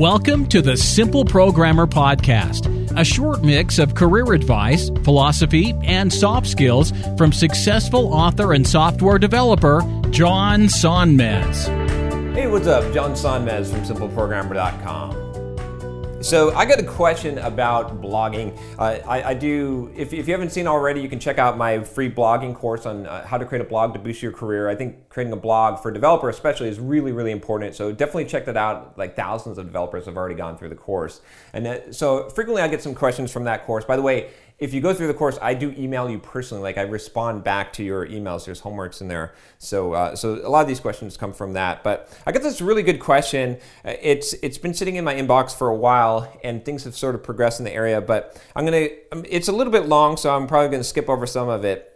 Welcome to the Simple Programmer Podcast, a short mix of career advice, philosophy, and soft skills from successful author and software developer John Sonmez. Hey, what's up? John Sonmez from SimpleProgrammer.com. So I got a question about blogging. Uh, I, I, do. If, if, you haven't seen already, you can check out my free blogging course on uh, how to create a blog to boost your career. I think creating a blog for a developer, especially, is really really important. So definitely check that out. Like thousands of developers have already gone through the course, and that, so frequently I get some questions from that course. By the way, if you go through the course, I do email you personally. Like I respond back to your emails. There's homeworks in there. So, uh, so a lot of these questions come from that. But I got this really good question. It's it's been sitting in my inbox for a while, and things have sort of progressed in the area. But I'm gonna. Um, it's a little bit long, so I'm probably gonna skip over some of it.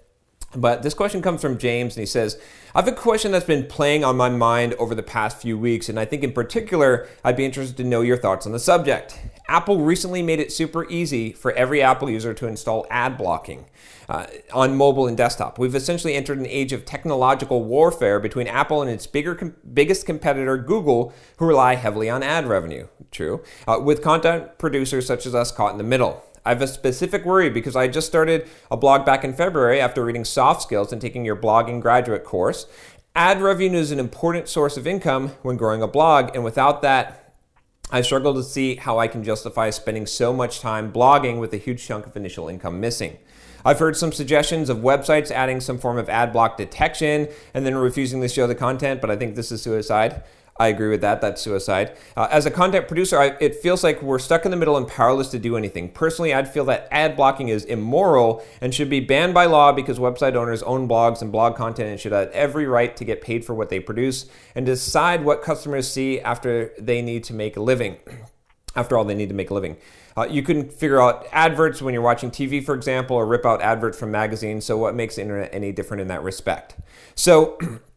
But this question comes from James, and he says, I have a question that's been playing on my mind over the past few weeks, and I think in particular, I'd be interested to know your thoughts on the subject. Apple recently made it super easy for every Apple user to install ad blocking uh, on mobile and desktop. We've essentially entered an age of technological warfare between Apple and its bigger, com- biggest competitor, Google, who rely heavily on ad revenue. True. Uh, with content producers such as us caught in the middle. I have a specific worry because I just started a blog back in February after reading soft skills and taking your blogging graduate course. Ad revenue is an important source of income when growing a blog, and without that, I struggle to see how I can justify spending so much time blogging with a huge chunk of initial income missing. I've heard some suggestions of websites adding some form of ad block detection and then refusing to show the content, but I think this is suicide. I agree with that. That's suicide. Uh, as a content producer, I, it feels like we're stuck in the middle and powerless to do anything. Personally, I'd feel that ad blocking is immoral and should be banned by law because website owners own blogs and blog content and should have every right to get paid for what they produce and decide what customers see after they need to make a living. after all, they need to make a living. Uh, you can figure out adverts when you're watching TV, for example, or rip out adverts from magazines. So, what makes the internet any different in that respect? So,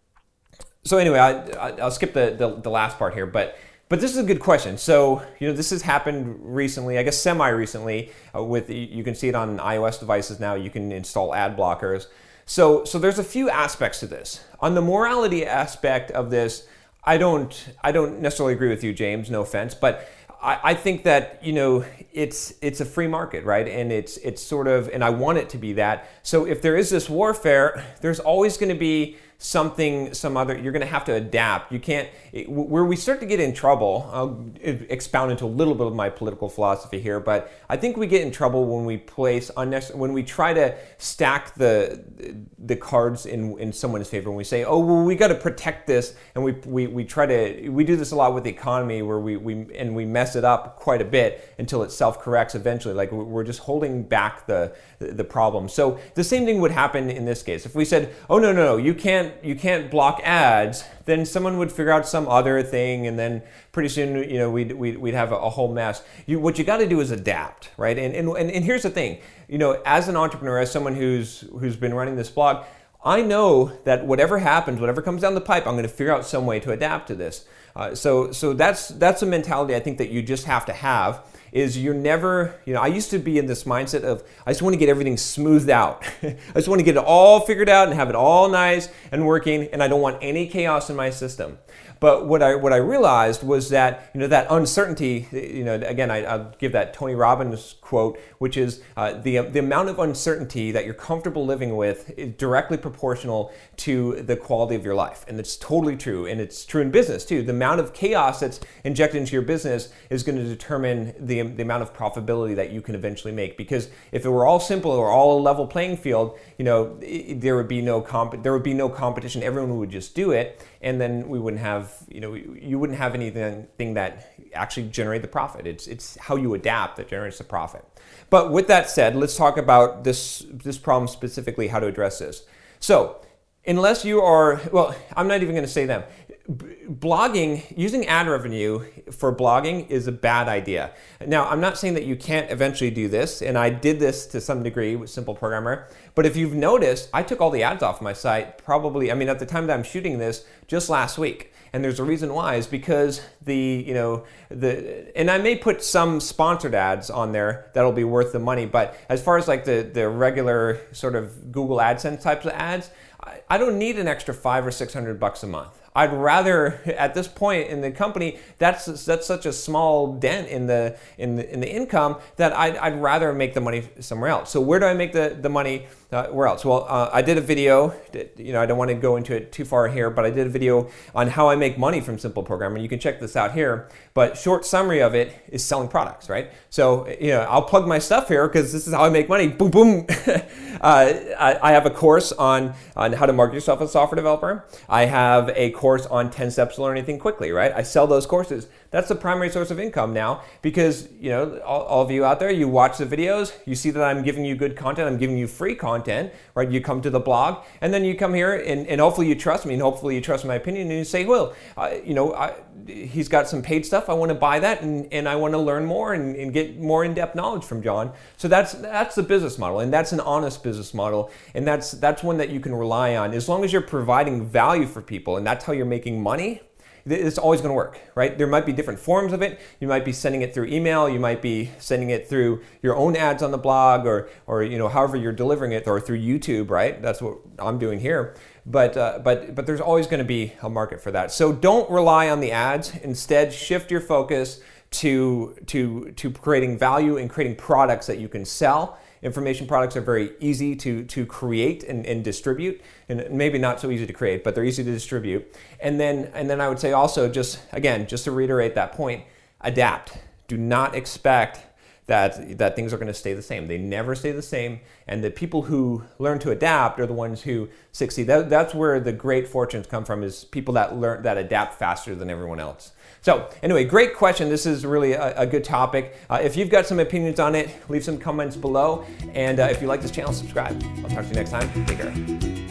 so anyway, I, will skip the, the, the last part here, but but this is a good question. So you know this has happened recently, I guess semi recently. Uh, with you can see it on iOS devices now. You can install ad blockers. So so there's a few aspects to this. On the morality aspect of this, I don't I don't necessarily agree with you, James. No offense, but I, I think that you know it's it's a free market, right? And it's it's sort of and I want it to be that. So if there is this warfare, there's always going to be something, some other, you're going to have to adapt. You can't, it, where we start to get in trouble, I'll expound into a little bit of my political philosophy here, but I think we get in trouble when we place unnecessary, when we try to stack the the cards in, in someone's favor, when we say, oh, well, we got to protect this, and we, we, we try to, we do this a lot with the economy where we, we, and we mess it up quite a bit until it self corrects eventually. Like we're just holding back the, the problem. So the same thing would happen in this case. If we said, oh, no, no, no, you can't you can't block ads, then someone would figure out some other thing, and then pretty soon you know we'd we'd, we'd have a, a whole mess. You, what you got to do is adapt, right? And, and and and here's the thing, you know, as an entrepreneur, as someone who's who's been running this blog. I know that whatever happens, whatever comes down the pipe, I'm going to figure out some way to adapt to this. Uh, so, so that's that's a mentality I think that you just have to have is you're never, you know, I used to be in this mindset of I just want to get everything smoothed out. I just want to get it all figured out and have it all nice and working, and I don't want any chaos in my system. But what I what I realized was that you know that uncertainty. You know, again, I, will give that Tony Robbins quote, which is uh, the the amount of uncertainty that you're comfortable living with is directly proportional to the quality of your life, and it's totally true. And it's true in business too. The amount of chaos that's injected into your business is going to determine the the amount of profitability that you can eventually make. Because if it were all simple or all a level playing field, you know, it, there would be no comp there would be no competition. Everyone would just do it, and then we wouldn't have you know you wouldn't have anything that actually generate the profit. It's it's how you adapt that generates the profit. But with that said, let's talk about this this problem specifically, how to address this. So unless you are well, I'm not even going to say them. blogging, using ad revenue for blogging is a bad idea. Now, I'm not saying that you can't eventually do this, and I did this to some degree with Simple Programmer. But if you've noticed, I took all the ads off my site probably, I mean, at the time that I'm shooting this, just last week. And there's a reason why is because the, you know, the, and I may put some sponsored ads on there that'll be worth the money. But as far as like the, the regular sort of Google AdSense types of ads, I, I don't need an extra five or 600 bucks a month. I'd rather at this point in the company that's that's such a small dent in the in the, in the income that I'd, I'd rather make the money somewhere else. So where do I make the, the money uh, where else? Well, uh, I did a video. That, You know, I don't want to go into it too far here, but I did a video on how I make money from Simple Programming. You can check this out here. But short summary of it is selling products, right? So you know, I'll plug my stuff here because this is how I make money. Boom, boom. uh, I, I, have a course on on how to market yourself as a software developer. I have a course on 10 steps to learn anything quickly, right? I sell those courses. That's the primary source of income now because you know all, all of you out there, you watch the videos, you see that I'm giving you good content. I'm giving you free content right? You come to the blog, and then you come here, and, and hopefully you trust me, and hopefully you trust my opinion, and you say, well, you know, I, he's got some paid stuff. I want to buy that, and, and I want to learn more and, and get more in-depth knowledge from John. So that's that's the business model, and that's an honest business model, and that's that's one that you can rely on as long as you're providing value for people, and that's how you're making money it's always going to work, right? There might be different forms of it. You might be sending it through email. You might be sending it through your own ads on the blog, or or you know however you're delivering it, or through YouTube, right? That's what I'm doing here. But uh, but but there's always going to be a market for that. So don't rely on the ads. Instead, shift your focus to to to creating value and creating products that you can sell Information products are very easy to, to create and, and distribute, and maybe not so easy to create, but they're easy to distribute. And then, and then I would say also, just again, just to reiterate that point, adapt. Do not expect that that things are going to stay the same. They never stay the same, and the people who learn to adapt are the ones who succeed. That, that's where the great fortunes come from: is people that learn that adapt faster than everyone else. So, anyway, great question. This is really a, a good topic. Uh, if you've got some opinions on it, leave some comments below. And uh, if you like this channel, subscribe. I'll talk to you next time. Take care.